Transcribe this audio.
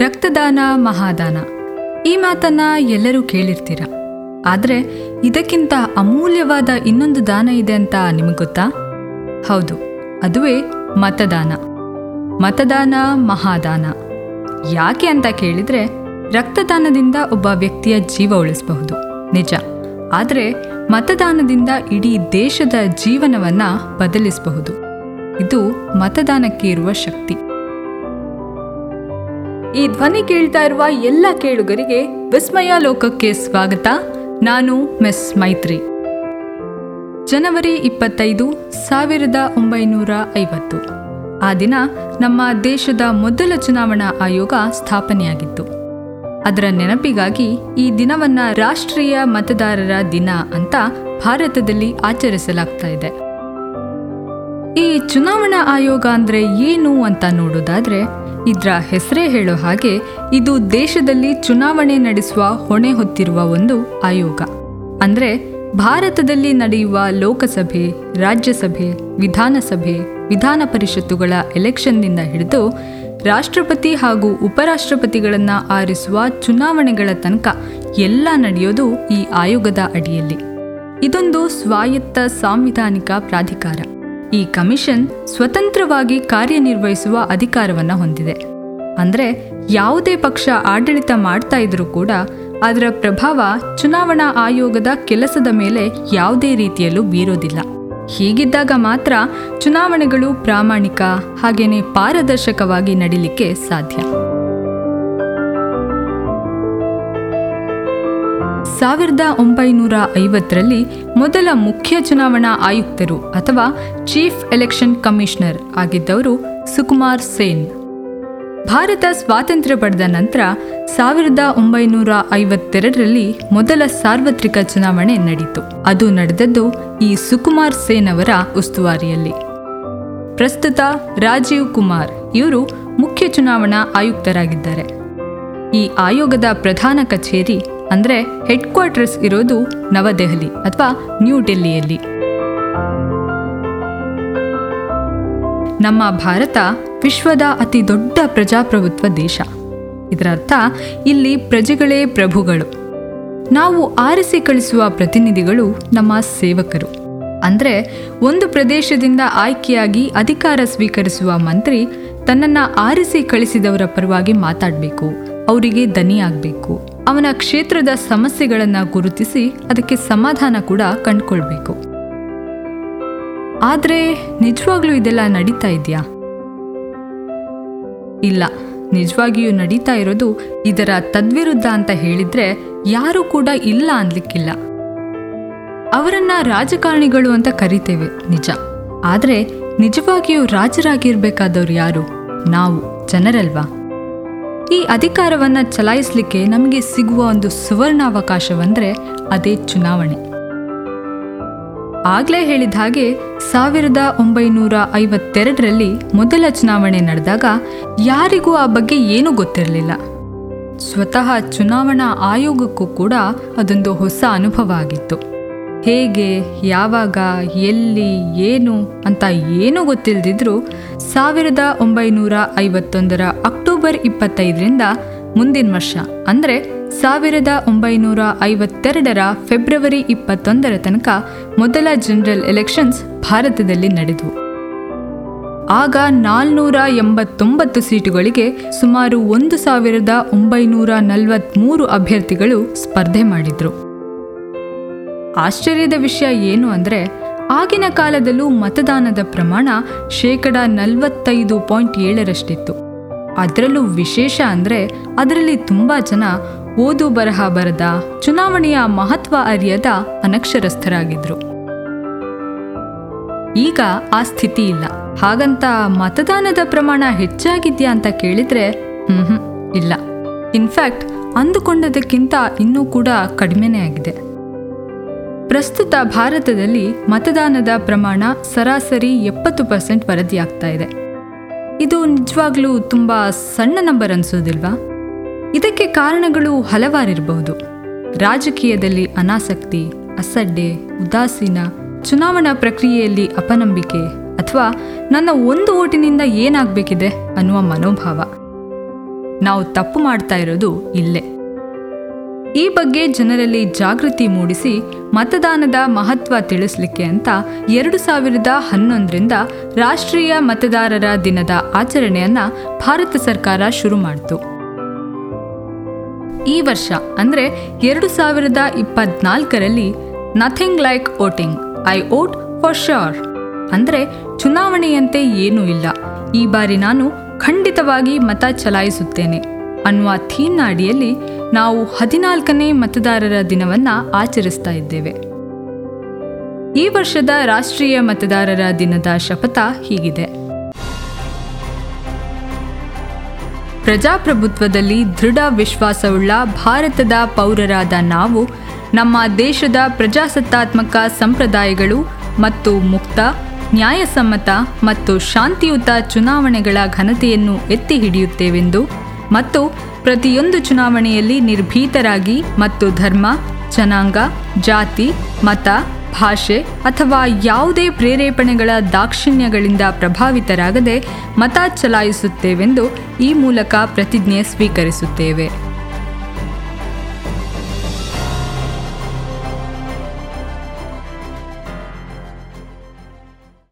ರಕ್ತದಾನ ಮಹಾದಾನ. ಈ ಮಾತನ್ನ ಎಲ್ಲರೂ ಕೇಳಿರ್ತೀರ? ಆದರೆ ಇದಕ್ಕಿಂತ ಅಮೂಲ್ಯವಾದ ಇನ್ನೊಂದು ದಾನ ಇದೆ ಅಂತ ನಿಮಗೆ ಗೊತ್ತಾ? ಹೌದು, ಅದುವೇ ಮತದಾನ. ಮತದಾನ ಮಹಾದಾನ. ಯಾಕೆ ಅಂತ ಕೇಳಿದ್ರೆ ರಕ್ತದಾನದಿಂದ ಒಬ್ಬ ವ್ಯಕ್ತಿಯ ಜೀವ ಉಳಿಸಬಹುದು. ನಿಜ. ಆದರೆ ಮತದಾನದಿಂದ ಇಡೀ ದೇಶದ ಜೀವನವನ್ನ ಬದಲಿಸಬಹುದು. ಇದು ಮತದಾನಕ್ಕೆ ಇರುವ ಶಕ್ತಿ. ಈ ಧ್ವನಿ ಕೇಳ್ತಾ ಇರುವ ಎಲ್ಲ ಕೇಳುಗರಿಗೆ ವಿಸ್ಮಯ ಲೋಕಕ್ಕೆ ಸ್ವಾಗತ. ನಾನು ಮಿಸ್ ಮೈತ್ರಿ. ಜನವರಿ ಇಪ್ಪತ್ತೈದು, ಸಾವಿರದ ಒಂಬೈನೂರ ಐವತ್ತು. ಆ ದಿನ ನಮ್ಮ ದೇಶದ ಮೊದಲ ಚುನಾವಣಾ ಆಯೋಗ ಸ್ಥಾಪನೆಯಾಗಿತ್ತು. ಅದರ ನೆನಪಿಗಾಗಿ ಈ ದಿನವನ್ನ ರಾಷ್ಟ್ರೀಯ ಮತದಾರರ ದಿನ ಅಂತ ಭಾರತದಲ್ಲಿ ಆಚರಿಸಲಾಗ್ತಾ ಇದೆ. ಈ ಚುನಾವಣಾ ಆಯೋಗ ಅಂದ್ರೆ ಏನು ಅಂತ ನೋಡೋದಾದ್ರೆ ಇದ್ರ ಹೆಸರೇ ಹೇಳೋ ಹಾಗೆ ಇದು ದೇಶದಲ್ಲಿ ಚುನಾವಣೆ ನಡೆಸುವ ಹೊಣೆ ಹೊತ್ತಿರುವ ಒಂದು ಆಯೋಗ. ಅಂದರೆ ಭಾರತದಲ್ಲಿ ನಡೆಯುವ ಲೋಕಸಭೆ, ರಾಜ್ಯಸಭೆ, ವಿಧಾನಸಭೆ, ವಿಧಾನ ಪರಿಷತ್ತುಗಳ ಎಲೆಕ್ಷನ್ನಿಂದ ಹಿಡಿದು ರಾಷ್ಟ್ರಪತಿ ಹಾಗೂ ಉಪರಾಷ್ಟ್ರಪತಿಗಳನ್ನು ಆರಿಸುವ ಚುನಾವಣೆಗಳ ತನಕ ಎಲ್ಲ ನಡೆಯೋದು ಈ ಆಯೋಗದ ಅಡಿಯಲ್ಲಿ. ಇದೊಂದು ಸ್ವಾಯತ್ತ ಸಾಂವಿಧಾನಿಕ ಪ್ರಾಧಿಕಾರ. ಈ ಕಮಿಷನ್ ಸ್ವತಂತ್ರವಾಗಿ ಕಾರ್ಯನಿರ್ವಹಿಸುವ ಅಧಿಕಾರವನ್ನು ಹೊಂದಿದೆ. ಅಂದರೆ ಯಾವುದೇ ಪಕ್ಷ ಆಡಳಿತ ಮಾಡ್ತಾ ಇದ್ರೂ ಕೂಡ ಅದರ ಪ್ರಭಾವ ಚುನಾವಣಾ ಆಯೋಗದ ಕೆಲಸದ ಮೇಲೆ ಯಾವುದೇ ರೀತಿಯಲ್ಲೂ ಬೀರೋದಿಲ್ಲ. ಹೀಗಿದ್ದಾಗ ಮಾತ್ರ ಚುನಾವಣೆಗಳು ಪ್ರಾಮಾಣಿಕ ಹಾಗೇನೆ ಪಾರದರ್ಶಕವಾಗಿ ನಡೀಲಿಕ್ಕೆ ಸಾಧ್ಯ. ಸಾವಿರದ ಒಂಬೈನೂರ ಐವತ್ತರಲ್ಲಿ ಮೊದಲ ಮುಖ್ಯ ಚುನಾವಣಾ ಆಯುಕ್ತರು ಅಥವಾ ಚೀಫ್ ಎಲೆಕ್ಷನ್ ಕಮಿಷನರ್ ಆಗಿದ್ದವರು ಸುಕುಮಾರ್ ಸೇನ್. ಭಾರತ ಸ್ವಾತಂತ್ರ್ಯ ಪಡೆದ ನಂತರ ಸಾವಿರದ ಒಂಬೈನೂರ ಐವತ್ತೆರಡರಲ್ಲಿ ಮೊದಲ ಸಾರ್ವತ್ರಿಕ ಚುನಾವಣೆ ನಡೆಯಿತು ಅದು ನಡೆದದ್ದು ಈ ಸುಕುಮಾರ್ ಸೇನ್ ಅವರ ಉಸ್ತುವಾರಿಯಲ್ಲಿ. ಪ್ರಸ್ತುತ ರಾಜೀವ್ ಕುಮಾರ್ ಇವರು ಮುಖ್ಯ ಚುನಾವಣಾ ಆಯುಕ್ತರಾಗಿದ್ದಾರೆ. ಈ ಆಯೋಗದ ಪ್ರಧಾನ ಕಚೇರಿ ಅಂದ್ರೆ ಹೆಡ್ ಕ್ವಾರ್ಟರ್ಸ್ ಇರೋದು ನವದೆಹಲಿ ಅಥವಾ ನ್ಯೂ ಡೆಲ್ಲಿಯಲ್ಲಿ ನಮ್ಮ ಭಾರತ ವಿಶ್ವದ ಅತಿ ದೊಡ್ಡ ಪ್ರಜಾಪ್ರಭುತ್ವ ದೇಶ. ಇದರರ್ಥ, ಇಲ್ಲಿ ಪ್ರಜೆಗಳೇ ಪ್ರಭುಗಳು. ನಾವು ಆರಿಸಿ ಕಳಿಸುವ ಪ್ರತಿನಿಧಿಗಳು ನಮ್ಮ ಸೇವಕರು. ಅಂದರೆ, ಒಂದು ಪ್ರದೇಶದಿಂದ ಆಯ್ಕೆಯಾಗಿ ಅಧಿಕಾರ ಸ್ವೀಕರಿಸುವ ಮಂತ್ರಿ ತನ್ನನ್ನ ಆರಿಸಿ ಕಳಿಸಿದವರ ಪರವಾಗಿ ಮಾತಾಡಬೇಕು, ಅವರಿಗೆ ದನಿಯಾಗಬೇಕು ಅವನ ಕ್ಷೇತ್ರದ ಸಮಸ್ಯೆಗಳನ್ನು ಗುರುತಿಸಿ ಅದಕ್ಕೆ ಸಮಾಧಾನ ಕೂಡ ಕಂಡುಕೊಳ್ಬೇಕು. ಆದರೆ ನಿಜವಾಗ್ಲೂ ಇದೆಲ್ಲ ನಡೀತಾ ಇದೆಯಾ? ಇಲ್ಲ, ನಿಜವಾಗಿಯೂ ನಡೀತಾ ಇರೋದು ಇದರ ತದ್ವಿರುದ್ಧ ಅಂತ ಹೇಳಿದ್ರೆ ಯಾರೂ ಕೂಡ ಇಲ್ಲ ಅನ್ಲಿಕ್ಕಿಲ್ಲ. ಅವರನ್ನ ರಾಜಕಾರಣಿಗಳು ಅಂತ ಕರಿತೇವೆ, ನಿಜ. ಆದರೆ ನಿಜವಾಗಿಯೂ ರಾಜರಾಗಿರ್ಬೇಕಾದವ್ರು ಯಾರು? ನಾವು, ಜನರಲ್ವಾ? ಈ ಅಧಿಕಾರವನ್ನ ಚಲಾಯಿಸಲಿಕ್ಕೆ ನಮಗೆ ಸಿಗುವ ಒಂದು ಸುವರ್ಣಾವಕಾಶವೆಂದರೆ ಅದೇ ಚುನಾವಣೆ. ಆಗ್ಲೇ ಹೇಳಿದ ಹಾಗೆ ಸಾವಿರದ ಒಂಬೈನೂರ ಐವತ್ತೆರಡರಲ್ಲಿ ಮೊದಲ ಚುನಾವಣೆ ನಡೆದಾಗ ಯಾರಿಗೂ ಆ ಬಗ್ಗೆ ಏನೂ ಗೊತ್ತಿರಲಿಲ್ಲ. ಸ್ವತಃ ಚುನಾವಣಾ ಆಯೋಗಕ್ಕೂ ಕೂಡ ಅದೊಂದು ಹೊಸ ಅನುಭವ ಆಗಿತ್ತು. ಹೇಗೆ, ಯಾವಾಗ, ಎಲ್ಲಿ, ಏನು ಅಂತ ಏನೂ ಗೊತ್ತಿಲ್ಲದಿದ್ರೂ ಸಾವಿರದ ಒಂಬೈನೂರ ಐವತ್ತೊಂದರ ಅಕ್ಟೋಬರ್ ಇಪ್ಪತ್ತೈದರಿಂದ ಮುಂದಿನ ವರ್ಷ, ಅಂದರೆ ಸಾವಿರದ ಒಂಬೈನೂರ ಐವತ್ತೆರಡರ ಫೆಬ್ರವರಿ ಇಪ್ಪತ್ತೊಂದರ ತನಕ ಮೊದಲ ಜನರಲ್ ಎಲೆಕ್ಷನ್ಸ್ ಭಾರತದಲ್ಲಿ ನಡೆದವು ಆಗ ನಾಲ್ನೂರ ಎಂಬತ್ತೊಂಬತ್ತು ಸೀಟುಗಳಿಗೆ ಸುಮಾರು ಒಂದು ಸಾವಿರದ ಒಂಬೈನೂರ ನಲವತ್ತ್ಮೂರು ಅಭ್ಯರ್ಥಿಗಳು ಸ್ಪರ್ಧೆ ಮಾಡಿದ್ರು. ಆಶ್ಚರ್ಯದ ವಿಷಯ ಏನು ಅಂದರೆ, ಆಗಿನ ಕಾಲದಲ್ಲೂ ಮತದಾನದ ಪ್ರಮಾಣ ಶೇಕಡ ನಲವತ್ತೈದು ಪಾಯಿಂಟ್ ಏಳರಷ್ಟಿತ್ತು. ಅದರಲ್ಲೂ ವಿಶೇಷ ಅಂದರೆ, ಅದರಲ್ಲಿ ತುಂಬ ಜನ ಓದು ಬರಹ ಬರದ, ಚುನಾವಣೆಯ ಮಹತ್ವ ಅರಿಯದ ಅನಕ್ಷರಸ್ಥರಾಗಿದ್ರು. ಈಗ ಆ ಸ್ಥಿತಿ ಇಲ್ಲ. ಹಾಗಂತ ಮತದಾನದ ಪ್ರಮಾಣ ಹೆಚ್ಚಾಗಿದೆಯಾ ಅಂತ ಕೇಳಿದ್ರೆ ಹ್ಞೂ ಇಲ್ಲ. ಇನ್ಫ್ಯಾಕ್ಟ್ ಅಂದುಕೊಂಡದಕ್ಕಿಂತ ಇನ್ನೂ ಕೂಡ ಕಡಿಮೆನೇ ಆಗಿದೆ. ಪ್ರಸ್ತುತ ಭಾರತದಲ್ಲಿ ಮತದಾನದ ಪ್ರಮಾಣ ಸರಾಸರಿ ಎಪ್ಪತ್ತು ಪರ್ಸೆಂಟ್ ವರದಿಯಾಗ್ತಾ ಇದೆ. ಇದು ನಿಜವಾಗ್ಲೂ ತುಂಬ ಸಣ್ಣ ನಂಬರ್ ಅನ್ಸೋದಿಲ್ವಾ? ಇದಕ್ಕೆ ಕಾರಣಗಳು ಹಲವಾರಿರಬಹುದು ರಾಜಕೀಯದಲ್ಲಿ ಅನಾಸಕ್ತಿ, ಅಸಡ್ಡೆ, ಉದಾಸೀನ, ಚುನಾವಣಾ ಪ್ರಕ್ರಿಯೆಯಲ್ಲಿ ಅಪನಂಬಿಕೆ ಅಥವಾ ನನ್ನ ಒಂದು ಓಟಿನಿಂದ ಏನಾಗಬೇಕಿದೆ ಅನ್ನುವ ಮನೋಭಾವ. ನಾವು ತಪ್ಪು ಮಾಡ್ತಾ ಇರೋದು ಇಲ್ಲೇ. ಈ ಬಗ್ಗೆ ಜನರಲ್ಲಿ ಜಾಗೃತಿ ಮೂಡಿಸಿ ಮತದಾನದ ಮಹತ್ವ ತಿಳಿಸಲಿಕ್ಕೆ ಅಂತ ಎರಡು ಸಾವಿರದ ಹನ್ನೊಂದರಿಂದ ರಾಷ್ಟ್ರೀಯ ಮತದಾರರ ದಿನದ ಆಚರಣೆಯನ್ನ ಭಾರತ ಸರ್ಕಾರ ಶುರು ಮಾಡಿತು. ಈ ವರ್ಷ ಅಂದರೆ ಎರಡು ಸಾವಿರದ ಇಪ್ಪತ್ನಾಲ್ಕರಲ್ಲಿ nothing like voting I vote for sure ಅಂದರೆ ಚುನಾವಣೆಯಂತೆ ಏನೂ ಇಲ್ಲ. ಈ ಬಾರಿ ನಾನು ಖಂಡಿತವಾಗಿ ಮತ ಚಲಾಯಿಸುತ್ತೇನೆ ಅನ್ನುವ ಥೀಮ್ನ ಅಡಿಯಲ್ಲಿ ನಾವು ಹದಿನಾಲ್ಕನೇ ಮತದಾರರ ದಿನವನ್ನು ಆಚರಿಸ್ತಾ ಇದ್ದೇವೆ. ಈ ವರ್ಷದ ರಾಷ್ಟ್ರೀಯ ಮತದಾರರ ದಿನದ ಶಪಥ ಹೀಗಿದೆ. ಪ್ರಜಾಪ್ರಭುತ್ವದಲ್ಲಿ ದೃಢ ವಿಶ್ವಾಸವುಳ್ಳ ಭಾರತದ ಪೌರರಾದ ನಾವು, ನಮ್ಮ ದೇಶದ ಪ್ರಜಾಸತ್ತಾತ್ಮಕ ಸಂಪ್ರದಾಯಗಳು ಮತ್ತು ಮುಕ್ತ, ನ್ಯಾಯಸಮ್ಮತ ಮತ್ತು ಶಾಂತಿಯುತ ಚುನಾವಣೆಗಳ ಘನತೆಯನ್ನು ಎತ್ತಿ ಹಿಡಿಯುತ್ತೇವೆಂದು ಮತ್ತು ಪ್ರತಿಯೊಂದು ಚುನಾವಣೆಯಲ್ಲಿ ನಿರ್ಭೀತರಾಗಿ ಮತ್ತು ಧರ್ಮ, ಜನಾಂಗ, ಜಾತಿ, ಮತ, ಭಾಷೆ ಅಥವಾ ಯಾವುದೇ ಪ್ರೇರೇಪಣೆಗಳ ದಾಕ್ಷಿಣ್ಯಗಳಿಂದ ಪ್ರಭಾವಿತರಾಗದೆ ಮತ ಚಲಾಯಿಸುತ್ತೇವೆಂದು ಈ ಮೂಲಕ ಪ್ರತಿಜ್ಞೆ ಸ್ವೀಕರಿಸುತ್ತೇವೆ.